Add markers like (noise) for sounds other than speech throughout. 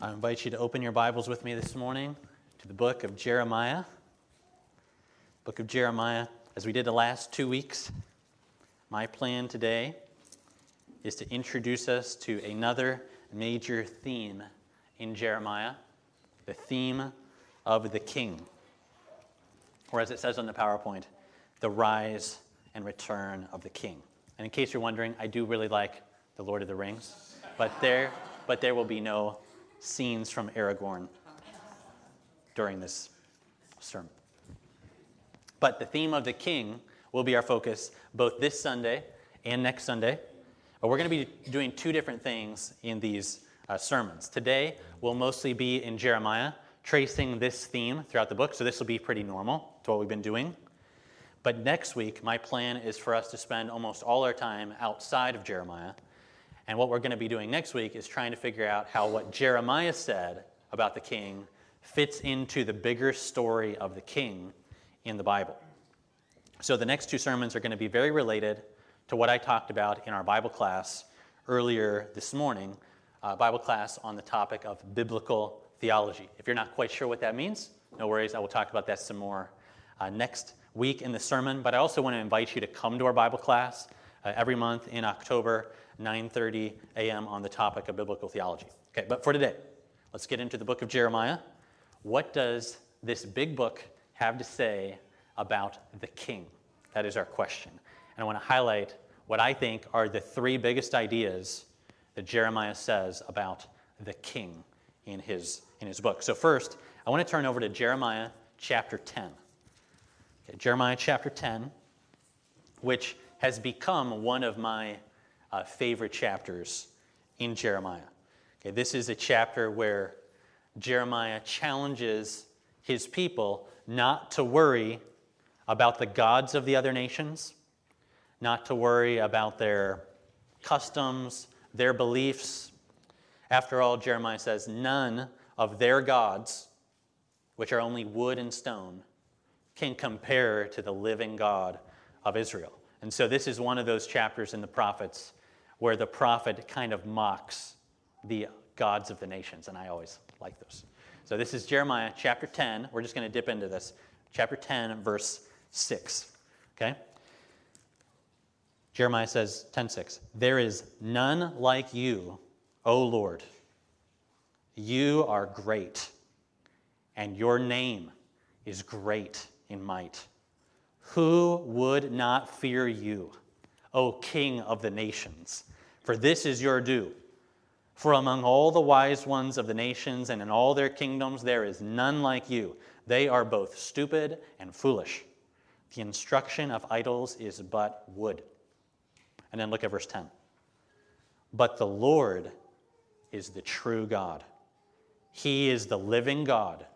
I invite you to open your Bibles with me this morning to the book of Jeremiah. Book of Jeremiah, as we did the last two weeks, my plan today is to introduce us to another major theme in Jeremiah the theme of the king. Or as it says on the PowerPoint, the rise and return of the king. And in case you're wondering, I do really like The Lord of the Rings, but there, but there will be no scenes from Aragorn during this sermon. But the theme of the king will be our focus both this Sunday and next Sunday. But we're going to be doing two different things in these uh, sermons. Today will mostly be in Jeremiah, tracing this theme throughout the book. So this will be pretty normal to what we've been doing. But next week, my plan is for us to spend almost all our time outside of Jeremiah. And what we're going to be doing next week is trying to figure out how what Jeremiah said about the king fits into the bigger story of the king in the Bible. So the next two sermons are going to be very related to what I talked about in our Bible class earlier this morning, uh, Bible class on the topic of biblical theology. If you're not quite sure what that means, no worries, I will talk about that some more uh, next week in the sermon, but I also want to invite you to come to our Bible class uh, every month in October, 9:30 a.m. on the topic of biblical theology. Okay, but for today, let's get into the book of Jeremiah. What does this big book have to say about the king? That is our question. And I want to highlight what I think are the three biggest ideas that Jeremiah says about the king in his, in his book. So, first, I want to turn over to Jeremiah chapter 10. Okay, Jeremiah chapter 10, which has become one of my uh, favorite chapters in Jeremiah. Okay, this is a chapter where Jeremiah challenges his people not to worry about the gods of the other nations, not to worry about their customs, their beliefs. After all, Jeremiah says, none of their gods, which are only wood and stone, can compare to the living God of Israel. And so, this is one of those chapters in the prophets where the prophet kind of mocks the gods of the nations, and I always like those. So, this is Jeremiah chapter 10. We're just going to dip into this. Chapter 10, verse 6. Okay? Jeremiah says, 10:6, There is none like you, O Lord. You are great, and your name is great in might. Who would not fear you, O King of the nations? For this is your due. For among all the wise ones of the nations and in all their kingdoms, there is none like you. They are both stupid and foolish. The instruction of idols is but wood. And then look at verse 10. But the Lord is the true God, He is the living God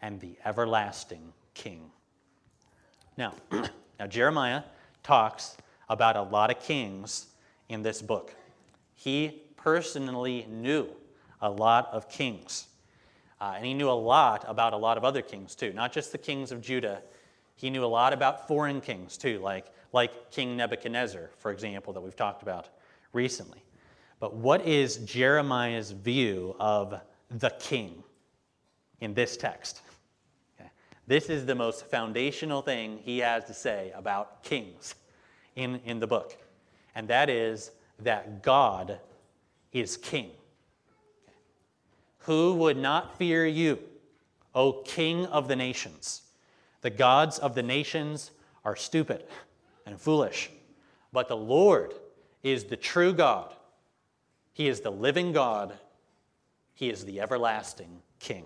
and the everlasting king. Now, (clears throat) now Jeremiah talks about a lot of kings in this book. He personally knew a lot of kings. Uh, and he knew a lot about a lot of other kings too, not just the kings of Judah. He knew a lot about foreign kings too, like, like King Nebuchadnezzar, for example, that we've talked about recently. But what is Jeremiah's view of the king in this text? This is the most foundational thing he has to say about kings in, in the book, and that is that God is king. Who would not fear you, O King of the nations? The gods of the nations are stupid and foolish, but the Lord is the true God. He is the living God. He is the everlasting King.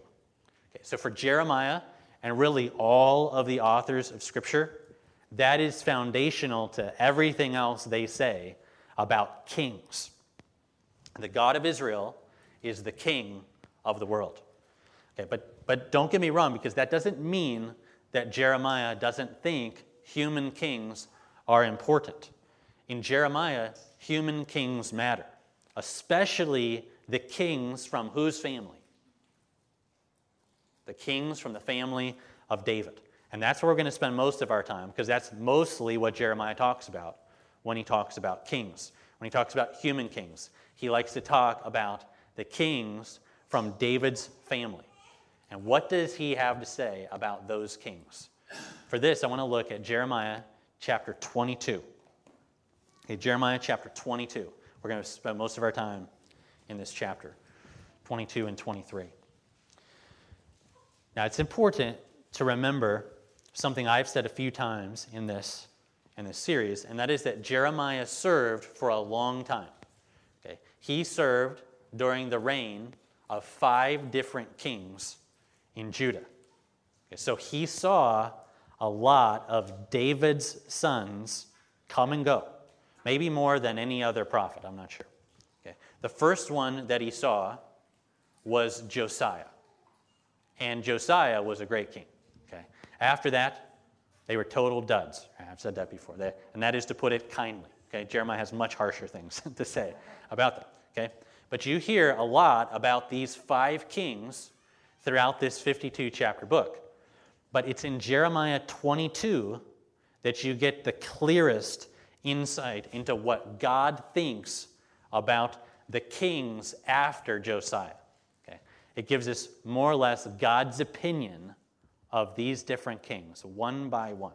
Okay, so for Jeremiah, and really all of the authors of Scripture, that is foundational to everything else they say about kings. The God of Israel is the king of the world. Okay, but, but don't get me wrong, because that doesn't mean that Jeremiah doesn't think human kings are important. In Jeremiah, human kings matter, especially the kings from whose family? the kings from the family of David. And that's where we're going to spend most of our time because that's mostly what Jeremiah talks about when he talks about kings. When he talks about human kings, he likes to talk about the kings from David's family. And what does he have to say about those kings? For this, I want to look at Jeremiah chapter 22. Okay, Jeremiah chapter 22. We're going to spend most of our time in this chapter 22 and 23. Now, it's important to remember something I've said a few times in this, in this series, and that is that Jeremiah served for a long time. Okay? He served during the reign of five different kings in Judah. Okay, so he saw a lot of David's sons come and go, maybe more than any other prophet, I'm not sure. Okay. The first one that he saw was Josiah. And Josiah was a great king. After that, they were total duds. I've said that before. They, and that is to put it kindly. Okay. Jeremiah has much harsher things (laughs) to say about them. Okay. But you hear a lot about these five kings throughout this 52 chapter book. But it's in Jeremiah 22 that you get the clearest insight into what God thinks about the kings after Josiah. Okay? It gives us more or less God's opinion of these different kings, one by one.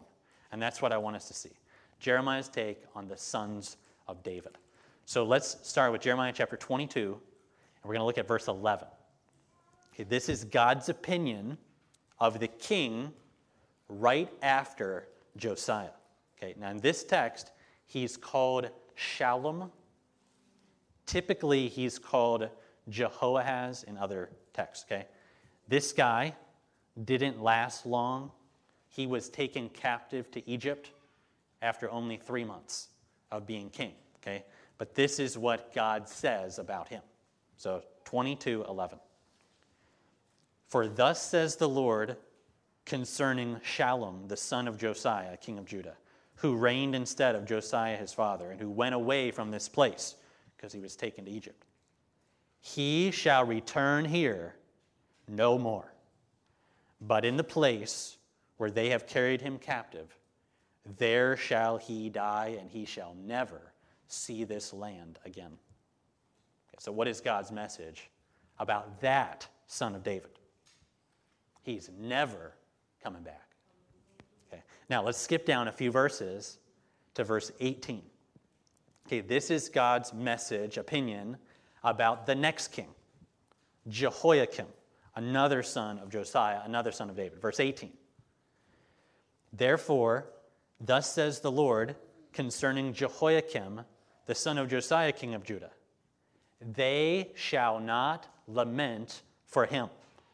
And that's what I want us to see. Jeremiah's take on the sons of David. So let's start with Jeremiah chapter 22, and we're going to look at verse 11. Okay, this is God's opinion of the king right after Josiah. Okay, now in this text, he's called Shallum. Typically, he's called Jehoahaz in other texts. Okay, this guy didn't last long. He was taken captive to Egypt after only three months of being king. Okay, but this is what God says about him. So 22 11. For thus says the Lord concerning Shallum, the son of Josiah, king of Judah, who reigned instead of Josiah his father, and who went away from this place because he was taken to Egypt. He shall return here no more, but in the place where they have carried him captive, there shall he die, and he shall never see this land again. Okay, so, what is God's message about that son of David? He's never coming back. Okay, now let's skip down a few verses to verse 18. Okay, this is God's message, opinion about the next king, Jehoiakim, another son of Josiah, another son of David. Verse 18. Therefore, thus says the Lord concerning Jehoiakim, the son of Josiah, king of Judah they shall not lament for him,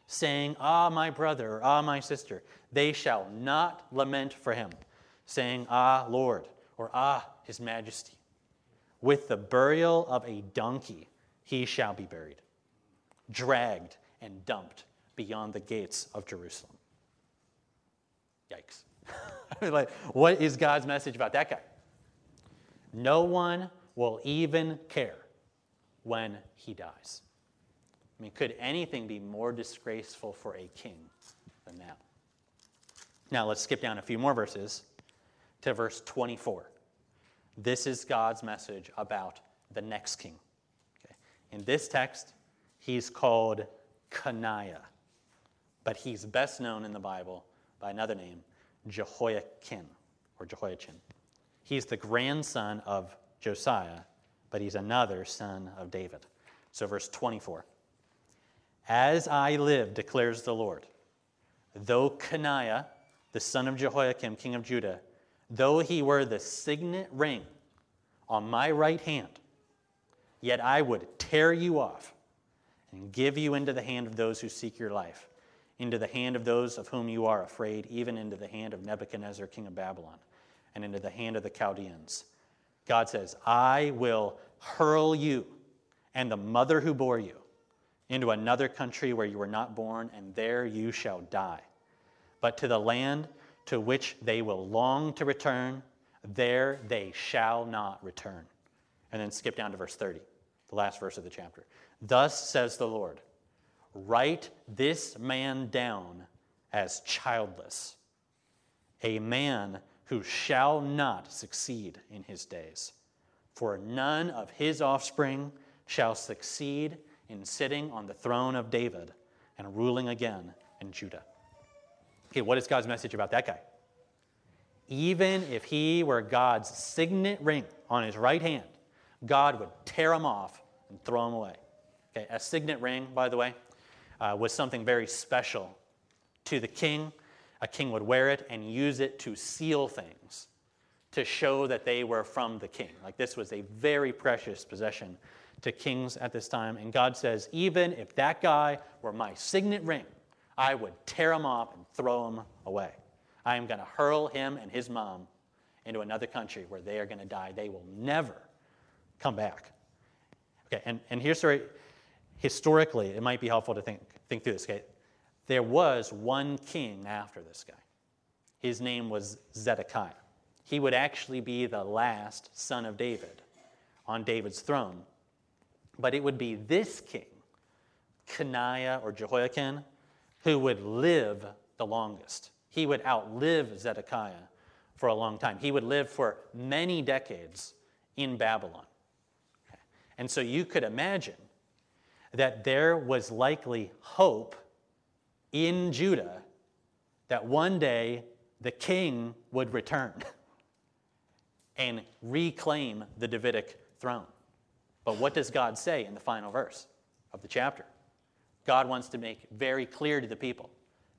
saying, Ah, my brother, or Ah, my sister. They shall not lament for him, saying, Ah, Lord, or Ah, his majesty. With the burial of a donkey he shall be buried, dragged and dumped beyond the gates of Jerusalem. Yikes. (laughs) like, what is God's message about that guy? No one will even care when he dies. I mean, could anything be more disgraceful for a king than that? Now, let's skip down a few more verses to verse 24. This is God's message about the next king. Okay. In this text, he's called Coniah, but he's best known in the Bible by another name, Jehoiakim or Jehoiachin. He's the grandson of Josiah, but he's another son of David. So, verse 24 As I live, declares the Lord, though Coniah, the son of Jehoiakim, king of Judah, though he were the signet ring on my right hand, yet I would tear you off and give you into the hand of those who seek your life, into the hand of those of whom you are afraid, even into the hand of Nebuchadnezzar, king of Babylon, and into the hand of the Chaldeans. God says, I will hurl you and the mother who bore you into another country where you were not born, and there you shall die. But to the land to which they will long to return, there they shall not return. And then skip down to verse 30, the last verse of the chapter. Thus says the Lord Write this man down as childless, a man who shall not succeed in his days. For none of his offspring shall succeed in sitting on the throne of David and ruling again in Judah. Okay, what is God's message about that guy? Even if he were God's signet ring on his right hand, God would tear him off and throw him away. Okay, a signet ring, by the way, uh, was something very special to the king. A king would wear it and use it to seal things to show that they were from the king. Like this was a very precious possession to kings at this time. And God says, even if that guy were my signet ring, I would tear him off and throw him away. I am going to hurl him and his mom into another country where they are going to die. They will never come back. Okay, and, and here's where historically it might be helpful to think, think through this. Okay, there was one king after this guy. His name was Zedekiah. He would actually be the last son of David on David's throne. But it would be this king, Coniah or Jehoiachin, who would live the longest. He would outlive Zedekiah for a long time. He would live for many decades in Babylon. And so you could imagine that there was likely hope in Judah that one day the king would return (laughs) and reclaim the Davidic throne. But what does God say in the final verse of the chapter? God wants to make very clear to the people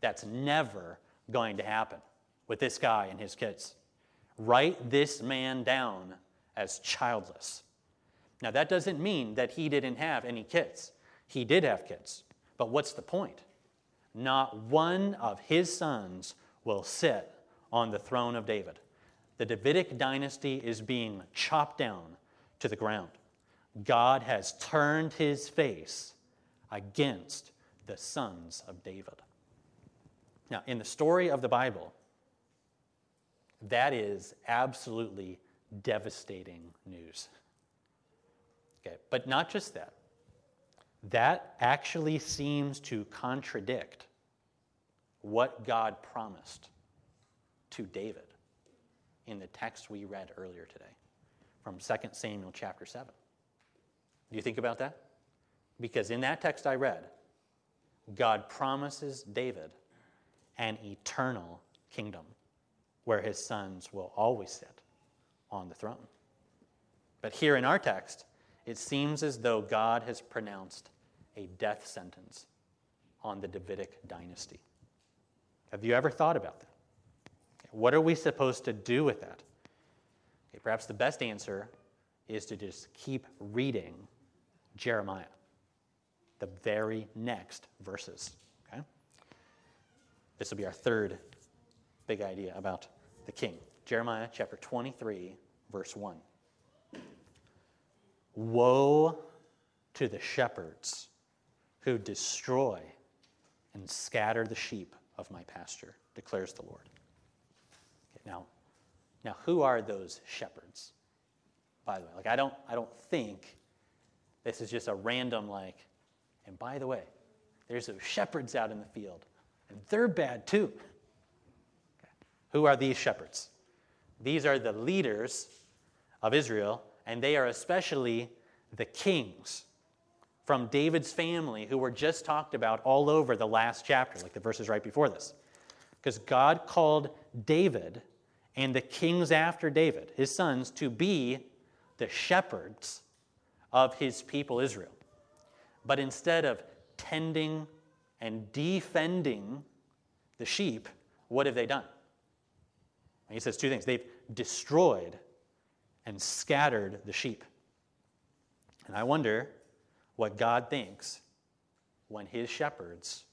that's never going to happen with this guy and his kids. Write this man down as childless. Now, that doesn't mean that he didn't have any kids. He did have kids. But what's the point? Not one of his sons will sit on the throne of David. The Davidic dynasty is being chopped down to the ground. God has turned his face against the sons of David. Now, in the story of the Bible, that is absolutely devastating news. Okay, but not just that. That actually seems to contradict what God promised to David in the text we read earlier today from 2 Samuel chapter 7. Do you think about that? Because in that text I read, God promises David an eternal kingdom where his sons will always sit on the throne. But here in our text, it seems as though God has pronounced a death sentence on the Davidic dynasty. Have you ever thought about that? What are we supposed to do with that? Okay, perhaps the best answer is to just keep reading Jeremiah, the very next verses. Okay? This will be our third big idea about the king. Jeremiah chapter 23, verse 1. Woe to the shepherds who destroy and scatter the sheep of my pasture, declares the Lord. Okay, now, now, who are those shepherds? By the way, like I don't, I don't think this is just a random like. And by the way, there's those shepherds out in the field, and they're bad too. Okay. Who are these shepherds? These are the leaders of Israel, and they are especially the kings from David's family who were just talked about all over the last chapter, like the verses right before this. Because God called David and the kings after David, his sons, to be the shepherds of his people Israel. But instead of tending and defending the sheep, what have they done? he says two things they've destroyed and scattered the sheep. And I wonder what God thinks when his shepherds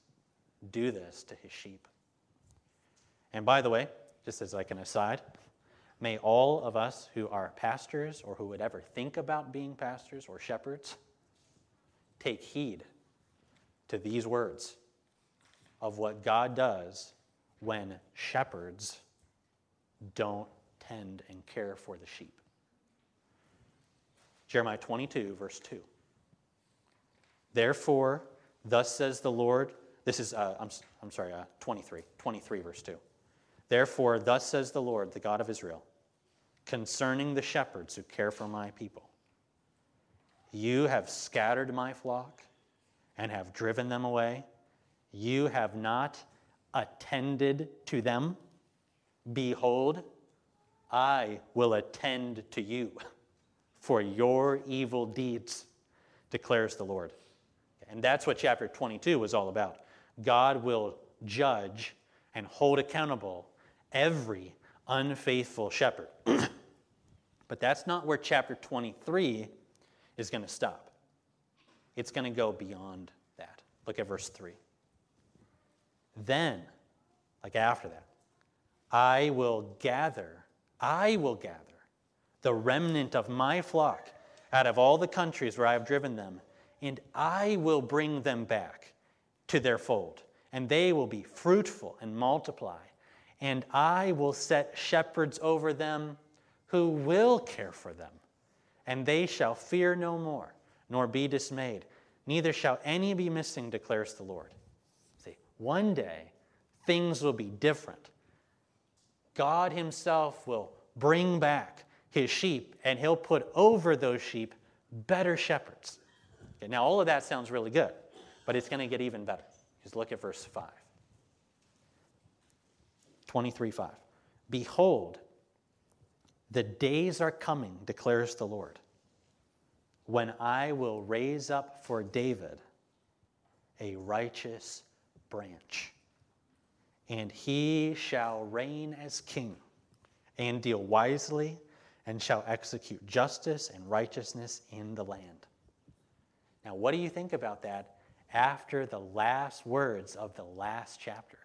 do this to his sheep. And by the way, just as like an aside, may all of us who are pastors or who would ever think about being pastors or shepherds take heed to these words of what God does when shepherds don't tend and care for the sheep. Jeremiah 22, verse 2. Therefore, thus says the Lord, this is, uh, I'm, I'm sorry, uh, 23, 23, verse 2. Therefore, thus says the Lord, the God of Israel, concerning the shepherds who care for my people You have scattered my flock and have driven them away. You have not attended to them. Behold, I will attend to you (laughs) for your evil deeds, declares the Lord. And that's what chapter 22 was all about. God will judge and hold accountable every unfaithful shepherd. (clears throat) but that's not where chapter 23 is going to stop. It's going to go beyond that. Look at verse 3. Then, like after that, I will gather, I will gather the remnant of my flock out of all the countries where I have driven them, and I will bring them back to their fold, and they will be fruitful and multiply. And I will set shepherds over them who will care for them, and they shall fear no more, nor be dismayed. Neither shall any be missing, declares the Lord. See, one day things will be different. God Himself will bring back His sheep, and He'll put over those sheep better shepherds. Okay, now, all of that sounds really good, but it's going to get even better. Just look at verse 5. 23 5. Behold, the days are coming, declares the Lord, when I will raise up for David a righteous branch, and he shall reign as king and deal wisely and shall execute justice and righteousness in the land. Now, what do you think about that after the last words of the last chapter?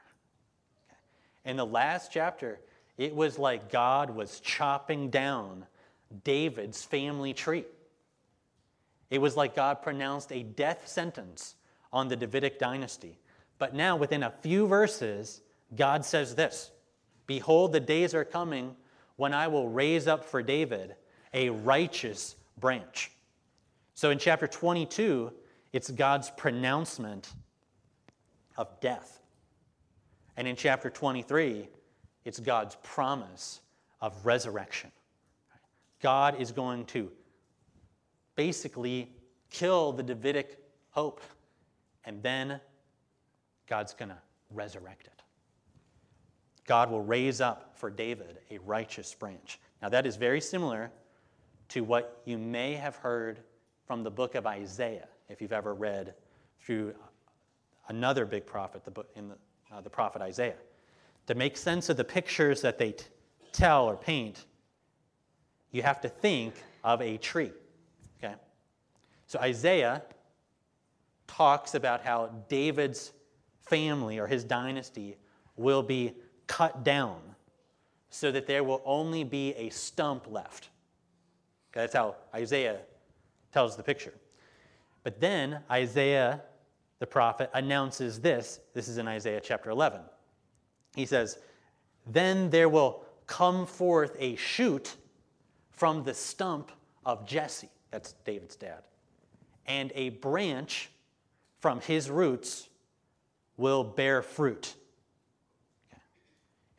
In the last chapter, it was like God was chopping down David's family tree. It was like God pronounced a death sentence on the Davidic dynasty. But now, within a few verses, God says this Behold, the days are coming when I will raise up for David a righteous branch. So in chapter 22, it's God's pronouncement of death. And in chapter 23, it's God's promise of resurrection. God is going to basically kill the Davidic hope, and then God's going to resurrect it. God will raise up for David a righteous branch. Now, that is very similar to what you may have heard from the book of Isaiah, if you've ever read through another big prophet, the, book, in the, uh, the prophet Isaiah. To make sense of the pictures that they t- tell or paint, you have to think of a tree. Okay? So Isaiah talks about how David's family or his dynasty will be cut down so that there will only be a stump left. Okay, that's how Isaiah tells the picture. But then Isaiah, the prophet, announces this. This is in Isaiah chapter 11. He says, Then there will come forth a shoot from the stump of Jesse. That's David's dad. And a branch from his roots will bear fruit.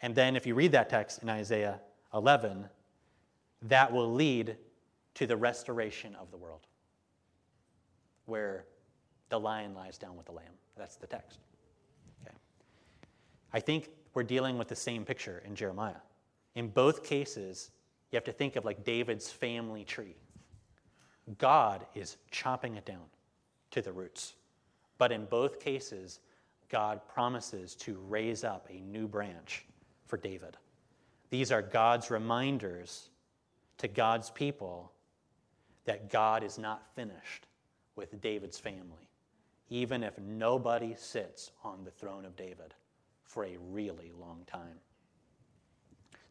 And then, if you read that text in Isaiah 11, that will lead to the restoration of the world, where the lion lies down with the lamb. That's the text. Okay. I think we're dealing with the same picture in Jeremiah. In both cases, you have to think of like David's family tree. God is chopping it down to the roots. But in both cases, God promises to raise up a new branch for David. These are God's reminders to God's people that God is not finished with David's family, even if nobody sits on the throne of David for a really long time.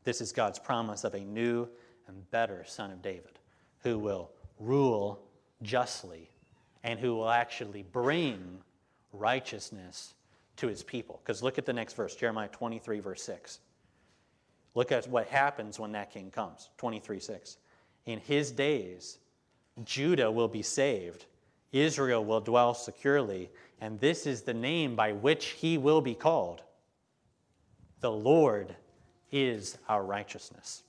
This is God's promise of a new and better son of David who will rule justly and who will actually bring righteousness to his people. Because look at the next verse, Jeremiah 23, verse 6. Look at what happens when that king comes. 23 6. In his days, Judah will be saved, Israel will dwell securely, and this is the name by which he will be called. The Lord is our righteousness.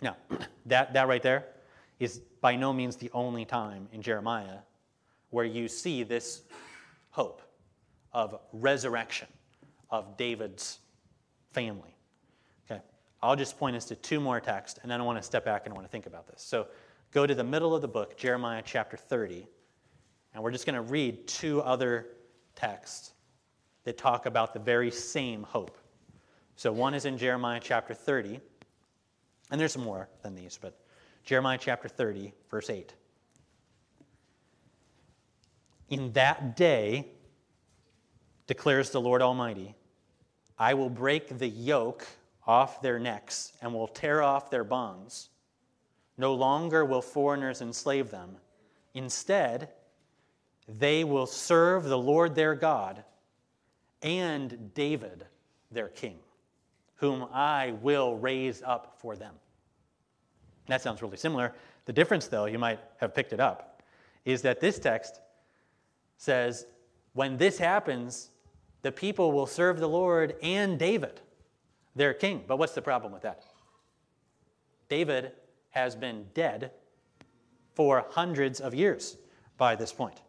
Now, (clears throat) that, that right there is by no means the only time in Jeremiah where you see this hope of resurrection of David's family. Okay, I'll just point us to two more texts, and then I want to step back and I want to think about this. So go to the middle of the book, Jeremiah chapter 30, and we're just going to read two other texts that talk about the very same hope. So one is in Jeremiah chapter 30, and there's more than these, but Jeremiah chapter 30, verse 8. In that day, declares the Lord Almighty, I will break the yoke off their necks and will tear off their bonds. No longer will foreigners enslave them. Instead, they will serve the Lord their God and David their king, whom I will raise up for them. That sounds really similar. The difference, though, you might have picked it up, is that this text says, when this happens, the people will serve the Lord and David, their king. But what's the problem with that? David has been dead for hundreds of years by this point.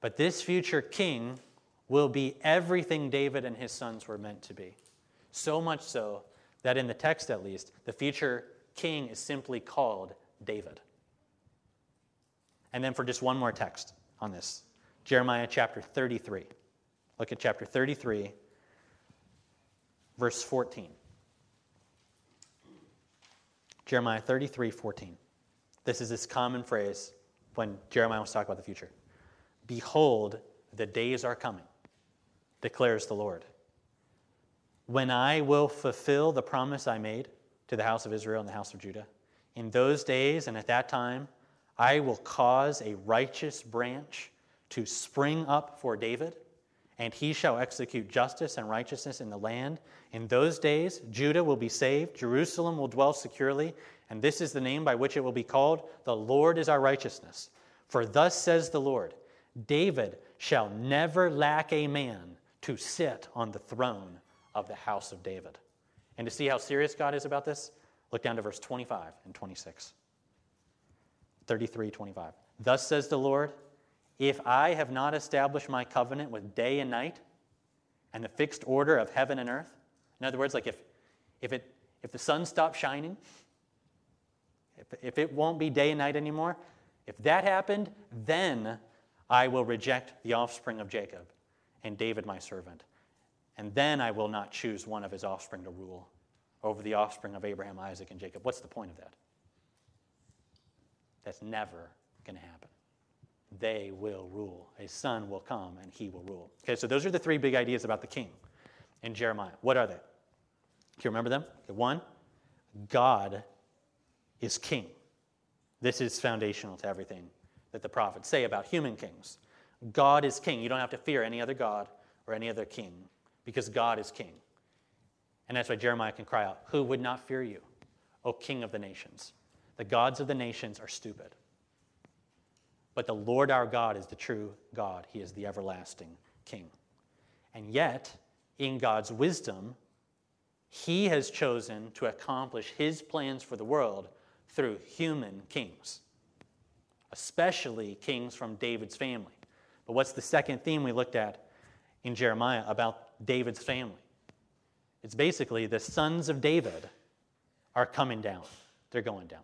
But this future king will be everything David and his sons were meant to be. So much so that in the text, at least, the future king is simply called David. And then for just one more text on this Jeremiah chapter 33. Look at chapter 33, verse 14. Jeremiah 33, 14. This is this common phrase when Jeremiah was talking about the future. Behold, the days are coming, declares the Lord, when I will fulfill the promise I made to the house of Israel and the house of Judah. In those days and at that time, I will cause a righteous branch to spring up for David and he shall execute justice and righteousness in the land. In those days, Judah will be saved, Jerusalem will dwell securely, and this is the name by which it will be called The Lord is our righteousness. For thus says the Lord David shall never lack a man to sit on the throne of the house of David. And to see how serious God is about this, look down to verse 25 and 26. 33, 25. Thus says the Lord if I have not established my covenant with day and night and the fixed order of heaven and earth, in other words, like if, if, it, if the sun stops shining, if, if it won't be day and night anymore, if that happened, then I will reject the offspring of Jacob and David my servant. And then I will not choose one of his offspring to rule over the offspring of Abraham, Isaac, and Jacob. What's the point of that? That's never going to happen they will rule. A son will come and he will rule. Okay, so those are the three big ideas about the king in Jeremiah. What are they? Do you remember them? Okay, one, God is king. This is foundational to everything that the prophets say about human kings. God is king. You don't have to fear any other God or any other king because God is king. And that's why Jeremiah can cry out, Who would not fear you, O king of the nations? The gods of the nations are stupid. But the Lord our God is the true God, He is the everlasting King. And yet, in God's wisdom, He has chosen to accomplish His plans for the world through human kings, especially kings from David's family. But what's the second theme we looked at in Jeremiah about David's family? It's basically the sons of David are coming down, they're going down.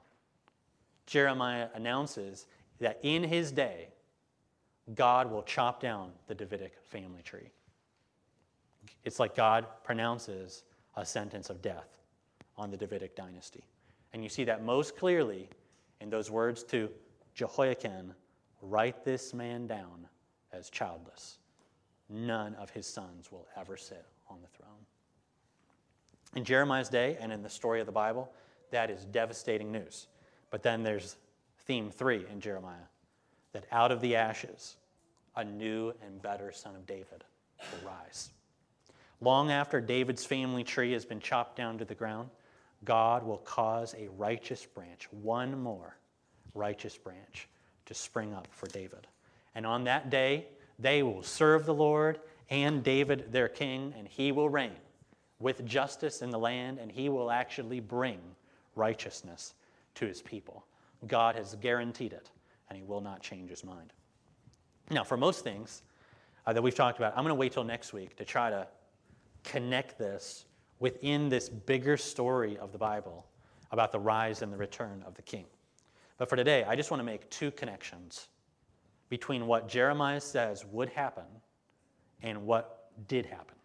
Jeremiah announces that in his day, God will chop down the Davidic family tree. It's like God pronounces a sentence of death on the Davidic dynasty. And you see that most clearly in those words to Jehoiachin write this man down as childless. None of his sons will ever sit on the throne. In Jeremiah's day and in the story of the Bible, that is devastating news. But then there's theme three in Jeremiah that out of the ashes, a new and better son of David will rise. Long after David's family tree has been chopped down to the ground, God will cause a righteous branch, one more righteous branch, to spring up for David. And on that day, they will serve the Lord and David their king, and he will reign with justice in the land, and he will actually bring righteousness to his people. God has guaranteed it, and he will not change his mind. Now, for most things uh, that we've talked about, I'm going to wait till next week to try to connect this within this bigger story of the Bible about the rise and the return of the king. But for today, I just want to make two connections between what Jeremiah says would happen and what did happen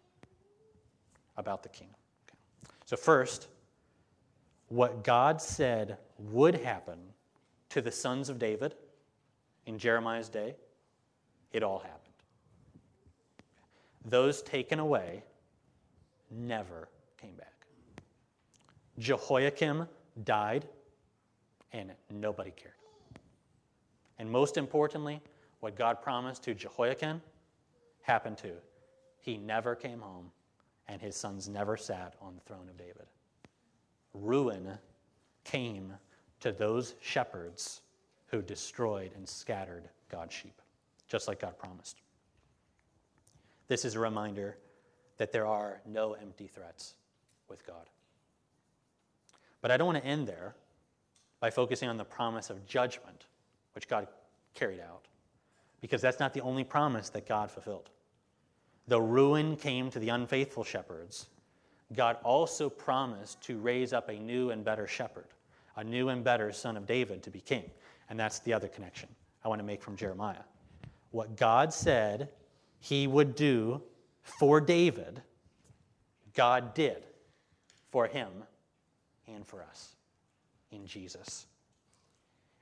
about the king. Okay. So, first, what God said would happen to the sons of David in Jeremiah's day, it all happened. Those taken away never came back. Jehoiakim died, and nobody cared. And most importantly, what God promised to Jehoiachin happened to. He never came home, and his sons never sat on the throne of David. Ruin came to those shepherds who destroyed and scattered God's sheep, just like God promised. This is a reminder that there are no empty threats with God. But I don't want to end there by focusing on the promise of judgment, which God carried out, because that's not the only promise that God fulfilled. Though ruin came to the unfaithful shepherds. God also promised to raise up a new and better shepherd, a new and better son of David to be king. And that's the other connection I want to make from Jeremiah. What God said he would do for David, God did for him and for us in Jesus.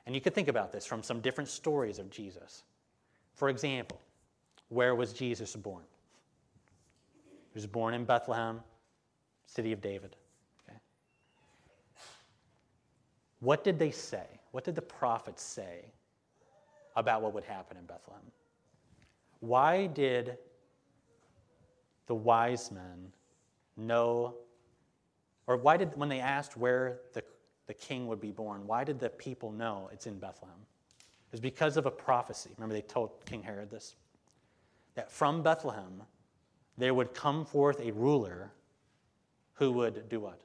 And you could think about this from some different stories of Jesus. For example, where was Jesus born? He was born in Bethlehem, city of David. Okay. What did they say? What did the prophets say about what would happen in Bethlehem? Why did the wise men know or why did, when they asked where the, the king would be born, why did the people know it's in Bethlehem? It was because of a prophecy. Remember, they told King Herod this? That from Bethlehem there would come forth a ruler who would do what?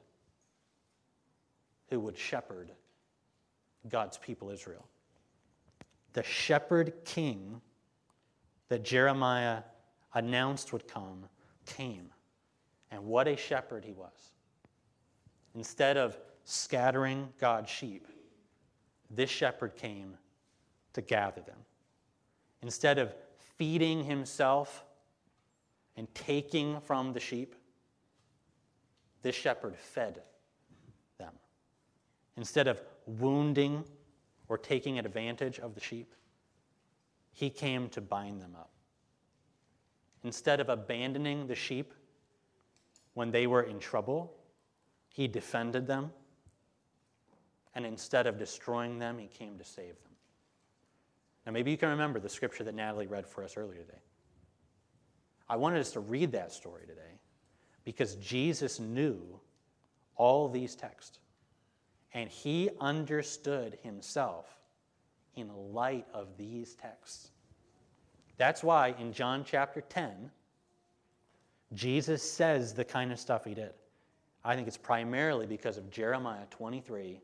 Who would shepherd God's people, Israel. The shepherd king that Jeremiah announced would come came. And what a shepherd he was. Instead of scattering God's sheep, this shepherd came to gather them. Instead of feeding himself and taking from the sheep, this shepherd fed them. Instead of wounding or taking advantage of the sheep, he came to bind them up. Instead of abandoning the sheep when they were in trouble, he defended them, and instead of destroying them, he came to save them. Now, maybe you can remember the scripture that Natalie read for us earlier today. I wanted us to read that story today because Jesus knew all these texts, and he understood himself in light of these texts. That's why in John chapter 10, Jesus says the kind of stuff he did. I think it's primarily because of Jeremiah 23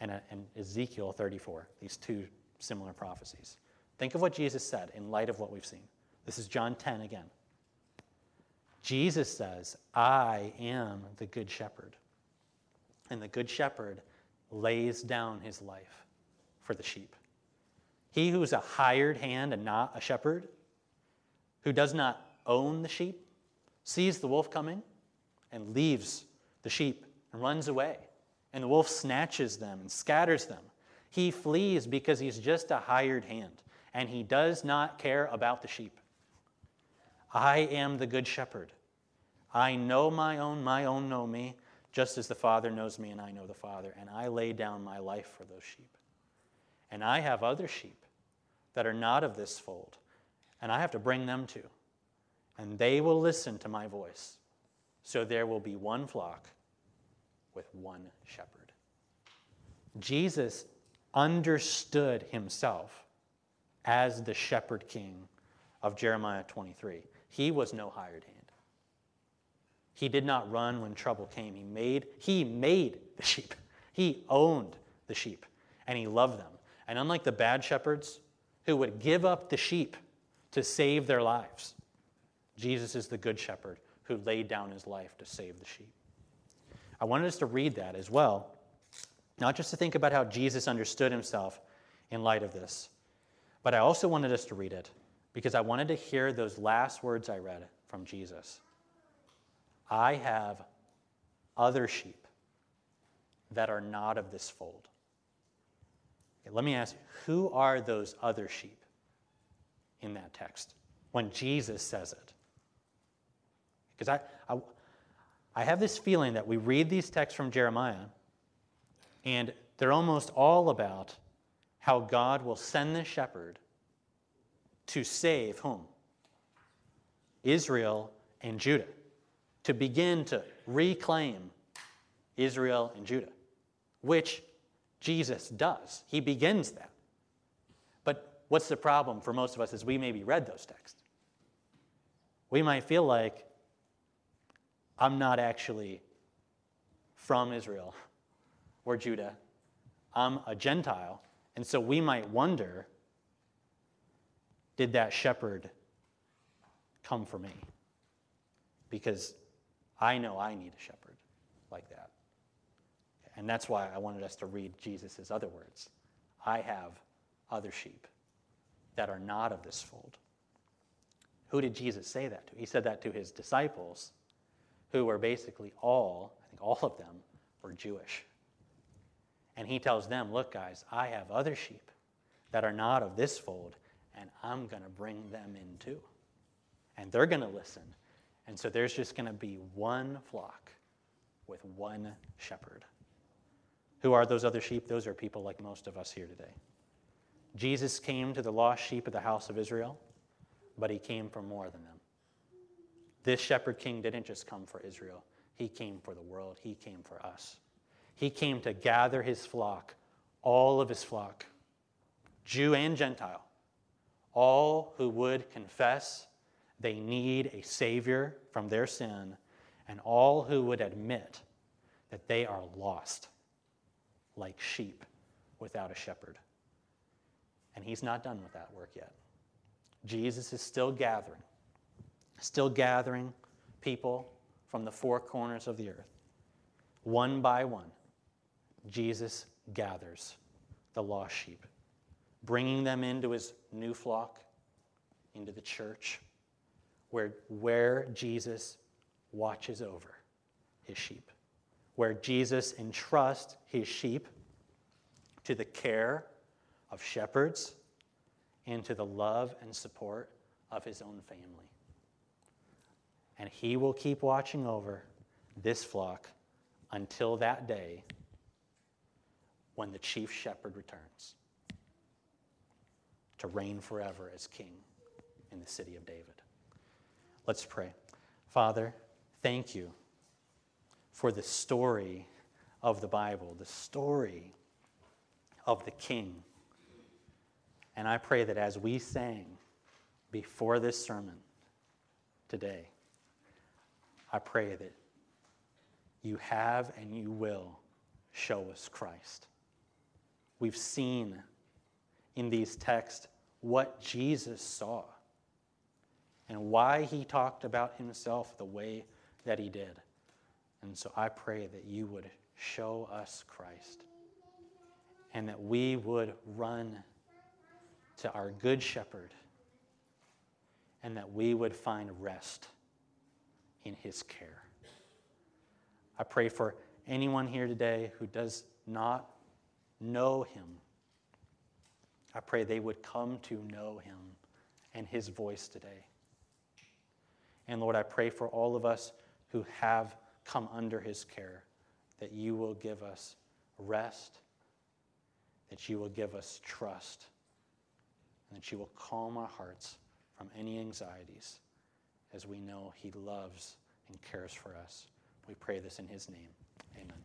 and, uh, and Ezekiel 34, these two similar prophecies. Think of what Jesus said in light of what we've seen. This is John 10 again. Jesus says, I am the good shepherd. And the good shepherd lays down his life for the sheep. He who's a hired hand and not a shepherd, who does not own the sheep, sees the wolf coming and leaves the sheep and runs away. And the wolf snatches them and scatters them. He flees because he's just a hired hand and he does not care about the sheep. I am the good shepherd. I know my own, my own know me, just as the Father knows me and I know the Father. And I lay down my life for those sheep. And I have other sheep that are not of this fold, and I have to bring them to. And they will listen to my voice. So there will be one flock with one shepherd. Jesus understood himself as the shepherd king of Jeremiah 23. He was no hired hand. He did not run when trouble came. He made, he made the sheep. He owned the sheep and he loved them. And unlike the bad shepherds who would give up the sheep to save their lives. Jesus is the good shepherd who laid down his life to save the sheep. I wanted us to read that as well, not just to think about how Jesus understood himself in light of this, but I also wanted us to read it because I wanted to hear those last words I read from Jesus. I have other sheep that are not of this fold. Okay, let me ask you who are those other sheep in that text when Jesus says it? Because I, I, I have this feeling that we read these texts from Jeremiah, and they're almost all about how God will send the shepherd to save whom? Israel and Judah, to begin to reclaim Israel and Judah, which Jesus does. He begins that. But what's the problem for most of us is we maybe read those texts. We might feel like I'm not actually from Israel or Judah. I'm a Gentile. And so we might wonder did that shepherd come for me? Because I know I need a shepherd like that. And that's why I wanted us to read Jesus' other words I have other sheep that are not of this fold. Who did Jesus say that to? He said that to his disciples, who were basically all, I think all of them, were Jewish. And he tells them, Look, guys, I have other sheep that are not of this fold, and I'm going to bring them in too. And they're going to listen. And so there's just going to be one flock with one shepherd. Who are those other sheep? Those are people like most of us here today. Jesus came to the lost sheep of the house of Israel, but he came for more than them. This shepherd king didn't just come for Israel, he came for the world, he came for us. He came to gather his flock, all of his flock, Jew and Gentile, all who would confess they need a Savior from their sin, and all who would admit that they are lost like sheep without a shepherd. And he's not done with that work yet. Jesus is still gathering, still gathering people from the four corners of the earth. One by one, Jesus gathers the lost sheep, bringing them into his new flock, into the church, where, where Jesus watches over his sheep where Jesus entrusts his sheep to the care of shepherds and to the love and support of his own family. And he will keep watching over this flock until that day when the chief shepherd returns to reign forever as king in the city of David. Let's pray. Father, thank you for the story of the Bible, the story of the King. And I pray that as we sang before this sermon today, I pray that you have and you will show us Christ. We've seen in these texts what Jesus saw and why he talked about himself the way that he did. And so I pray that you would show us Christ and that we would run to our good shepherd and that we would find rest in his care. I pray for anyone here today who does not know him. I pray they would come to know him and his voice today. And Lord, I pray for all of us who have come under his care, that you will give us rest, that you will give us trust, and that you will calm our hearts from any anxieties as we know he loves and cares for us. We pray this in his name. Amen.